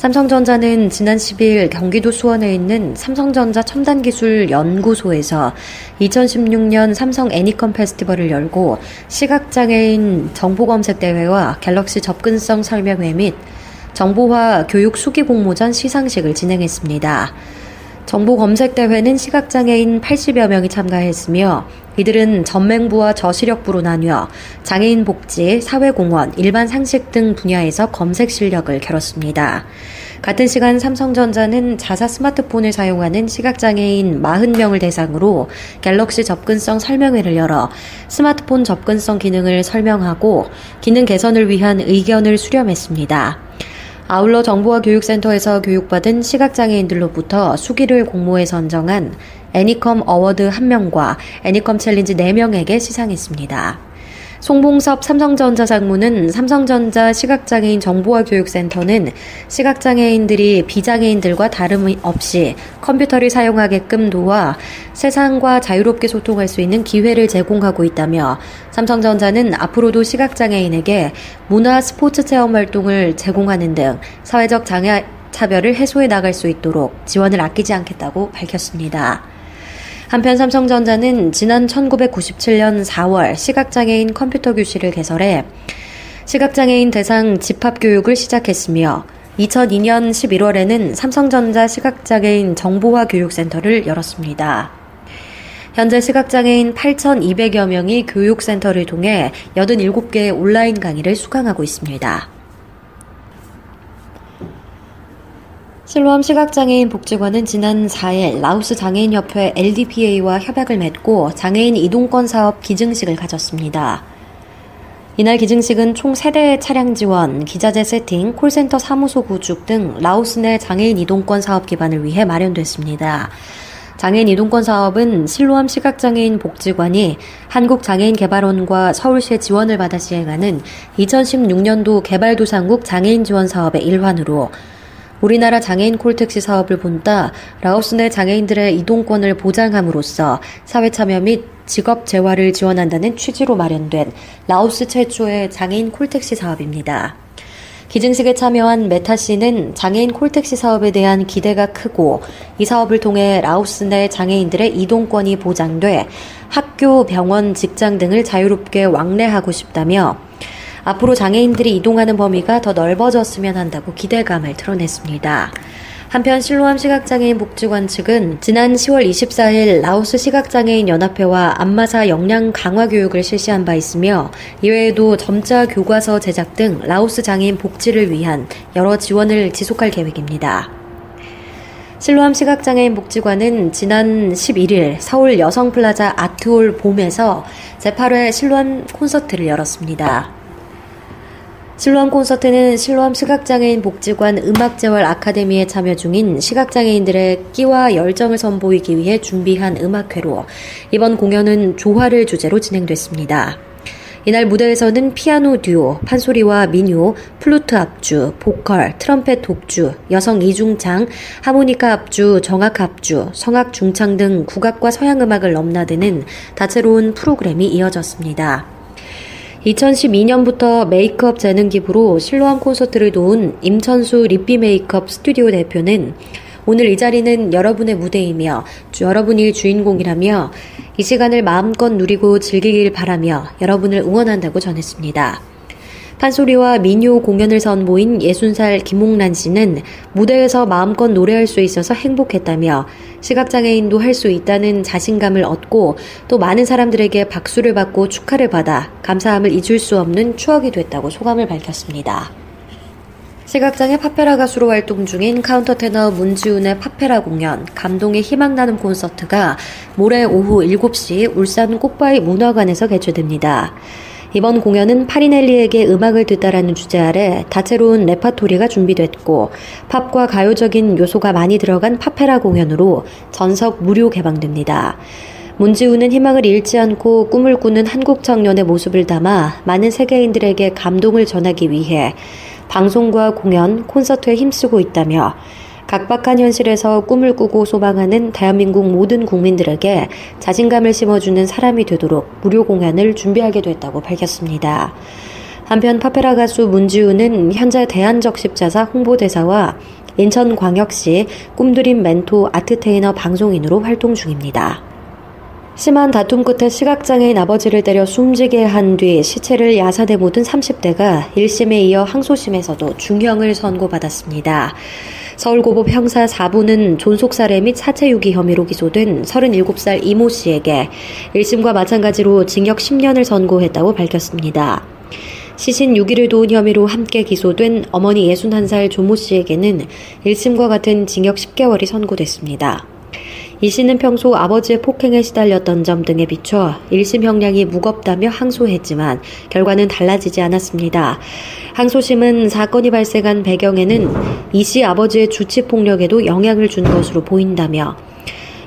삼성전자는 지난 10일 경기도 수원에 있는 삼성전자 첨단기술 연구소에서 2016년 삼성 애니컴 페스티벌을 열고 시각장애인 정보검색대회와 갤럭시 접근성 설명회 및 정보화 교육 수기 공모전 시상식을 진행했습니다. 정보 검색 대회는 시각장애인 80여 명이 참가했으며 이들은 전맹부와 저시력부로 나뉘어 장애인 복지, 사회공헌, 일반 상식 등 분야에서 검색 실력을 겨뤘습니다. 같은 시간 삼성전자는 자사 스마트폰을 사용하는 시각장애인 40명을 대상으로 갤럭시 접근성 설명회를 열어 스마트폰 접근성 기능을 설명하고 기능 개선을 위한 의견을 수렴했습니다. 아울러 정보화 교육센터에서 교육받은 시각장애인들로부터 수기를 공모해 선정한 애니컴 어워드 1명과 애니컴 챌린지 4명에게 시상했습니다. 송봉섭 삼성전자 상무는 삼성전자 시각장애인 정보화 교육센터는 시각장애인들이 비장애인들과 다름 없이 컴퓨터를 사용하게끔 도와 세상과 자유롭게 소통할 수 있는 기회를 제공하고 있다며 삼성전자는 앞으로도 시각장애인에게 문화 스포츠 체험 활동을 제공하는 등 사회적 장애 차별을 해소해 나갈 수 있도록 지원을 아끼지 않겠다고 밝혔습니다. 한편 삼성전자는 지난 1997년 4월 시각장애인 컴퓨터 교실을 개설해 시각장애인 대상 집합교육을 시작했으며 2002년 11월에는 삼성전자 시각장애인 정보화 교육센터를 열었습니다. 현재 시각장애인 8,200여 명이 교육센터를 통해 87개의 온라인 강의를 수강하고 있습니다. 실로암 시각장애인 복지관은 지난 4일 라오스 장애인협회 LDPA와 협약을 맺고 장애인 이동권 사업 기증식을 가졌습니다. 이날 기증식은 총 3대의 차량 지원, 기자재 세팅, 콜센터 사무소 구축 등 라오스 내 장애인 이동권 사업 기반을 위해 마련됐습니다. 장애인 이동권 사업은 실로암 시각장애인 복지관이 한국장애인개발원과 서울시의 지원을 받아 시행하는 2016년도 개발도상국 장애인 지원 사업의 일환으로 우리나라 장애인 콜택시 사업을 본따 라오스 내 장애인들의 이동권을 보장함으로써 사회 참여 및 직업 재활을 지원한다는 취지로 마련된 라오스 최초의 장애인 콜택시 사업입니다. 기증식에 참여한 메타 씨는 장애인 콜택시 사업에 대한 기대가 크고 이 사업을 통해 라오스 내 장애인들의 이동권이 보장돼 학교, 병원, 직장 등을 자유롭게 왕래하고 싶다며 앞으로 장애인들이 이동하는 범위가 더 넓어졌으면 한다고 기대감을 드러냈습니다. 한편 실로암 시각장애인 복지관 측은 지난 10월 24일 라오스 시각장애인 연합회와 안마사 역량 강화 교육을 실시한 바 있으며 이외에도 점자 교과서 제작 등 라오스 장애인 복지를 위한 여러 지원을 지속할 계획입니다. 실로암 시각장애인 복지관은 지난 11일 서울 여성플라자 아트홀 봄에서 제8회 실로암 콘서트를 열었습니다. 실로암 콘서트는 실로암 시각장애인 복지관 음악재활 아카데미에 참여 중인 시각장애인들의 끼와 열정을 선보이기 위해 준비한 음악회로 이번 공연은 조화를 주제로 진행됐습니다. 이날 무대에서는 피아노 듀오, 판소리와 민요, 플루트 합주, 보컬, 트럼펫 독주, 여성 이중창, 하모니카 합주, 정악 합주, 성악 중창 등 국악과 서양 음악을 넘나드는 다채로운 프로그램이 이어졌습니다. 2012년부터 메이크업 재능 기부로 실로암 콘서트를 도운 임천수 리피 메이크업 스튜디오 대표는 오늘 이 자리는 여러분의 무대이며 여러분이 주인공이라며 이 시간을 마음껏 누리고 즐기길 바라며 여러분을 응원한다고 전했습니다. 판소리와 민요 공연을 선보인 60살 김홍란 씨는 무대에서 마음껏 노래할 수 있어서 행복했다며 시각장애인도 할 수 있다는 자신감을 얻고 또 많은 사람들에게 박수를 받고 축하를 받아 감사함을 잊을 수 없는 추억이 됐다고 소감을 밝혔습니다. 시각장애 팝페라 가수로 활동 중인 카운터 테너 문지훈의 팝페라 공연 감동의 희망 나눔 콘서트가 모레 오후 7시 울산 꽃바위 문화관에서 개최됩니다. 이번 공연은 파리넬리에게 음악을 듣다라는 주제 아래 다채로운 레파토리가 준비됐고 팝과 가요적인 요소가 많이 들어간 팝페라 공연으로 전석 무료 개방됩니다. 문지훈은 희망을 잃지 않고 꿈을 꾸는 한국 청년의 모습을 담아 많은 세계인들에게 감동을 전하기 위해 방송과 공연, 콘서트에 힘쓰고 있다며 각박한 현실에서 꿈을 꾸고 소망하는 대한민국 모든 국민들에게 자신감을 심어주는 사람이 되도록 무료 공연을 준비하게 됐다고 밝혔습니다. 한편 파페라 가수 문지우는 현재 대한적십자사 홍보대사와 인천광역시 꿈드림 멘토 아트테이너 방송인으로 활동 중입니다. 심한 다툼 끝에 시각장애인 아버지를 때려 숨지게 한 뒤 시체를 야산에 묻은 30대가 1심에 이어 항소심에서도 중형을 선고받았습니다. 서울고법 형사 4부는 존속살해 및 사체 유기 혐의로 기소된 37살 이모 씨에게 1심과 마찬가지로 징역 10년을 선고했다고 밝혔습니다. 시신 6일을 도운 혐의로 함께 기소된 어머니 61살 조모 씨에게는 1심과 같은 징역 10개월이 선고됐습니다. 이 씨는 평소 아버지의 폭행에 시달렸던 점 등에 비춰 1심 형량이 무겁다며 항소했지만 결과는 달라지지 않았습니다. 항소심은 사건이 발생한 배경에는 이 씨 아버지의 주치 폭력에도 영향을 준 것으로 보인다며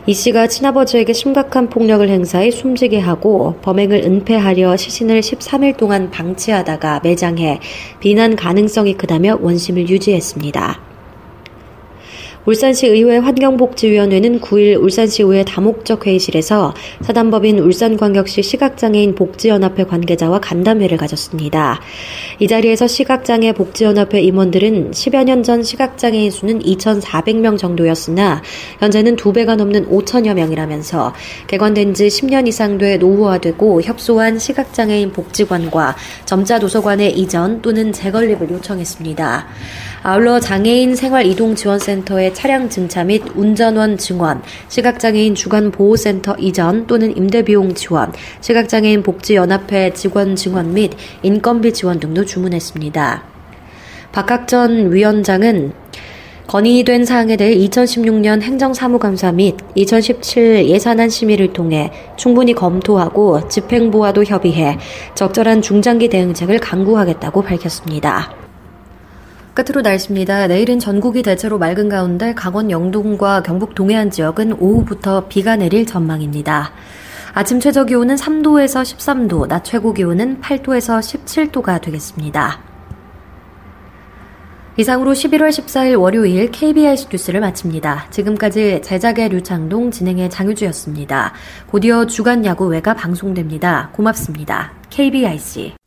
이 씨가 친아버지에게 심각한 폭력을 행사해 숨지게 하고 범행을 은폐하려 시신을 13일 동안 방치하다가 매장해 비난 가능성이 크다며 원심을 유지했습니다. 울산시 의회 환경복지위원회는 9일 울산시 의회 다목적 회의실에서 사단법인 울산광역시 시각장애인 복지연합회 관계자와 간담회를 가졌습니다. 이 자리에서 시각장애 복지연합회 임원들은 10여 년 전 시각장애인 수는 2,400명 정도였으나 현재는 2배가 넘는 5천여 명이라면서 개관된 지 10년 이상 돼 노후화되고 협소한 시각장애인 복지관과 점자 도서관의 이전 또는 재건립을 요청했습니다. 아울러 장애인 생활 이동 지원센터의 차량 증차 및 운전원 증원, 시각장애인 주간 보호센터 이전 또는 임대 비용 지원, 시각장애인 복지연합회 직원 증원 및 인건비 지원 등도 주문했습니다. 박학전 위원장은 건의된 사항에 대해 2016년 행정사무감사 및 2017 예산안 심의를 통해 충분히 검토하고 집행부와도 협의해 적절한 중장기 대응책을 강구하겠다고 밝혔습니다. 끝으로 날씨입니다. 내일은 전국이 대체로 맑은 가운데 강원 영동과 경북 동해안 지역은 오후부터 비가 내릴 전망입니다. 아침 최저 기온은 3도에서 13도, 낮 최고 기온은 8도에서 17도가 되겠습니다. 이상으로 11월 14일 월요일 KBS 뉴스를 마칩니다. 지금까지 제작의 류창동, 진행의 장유주였습니다. 곧이어 주간 야구 외가 방송됩니다. 고맙습니다. KBIC.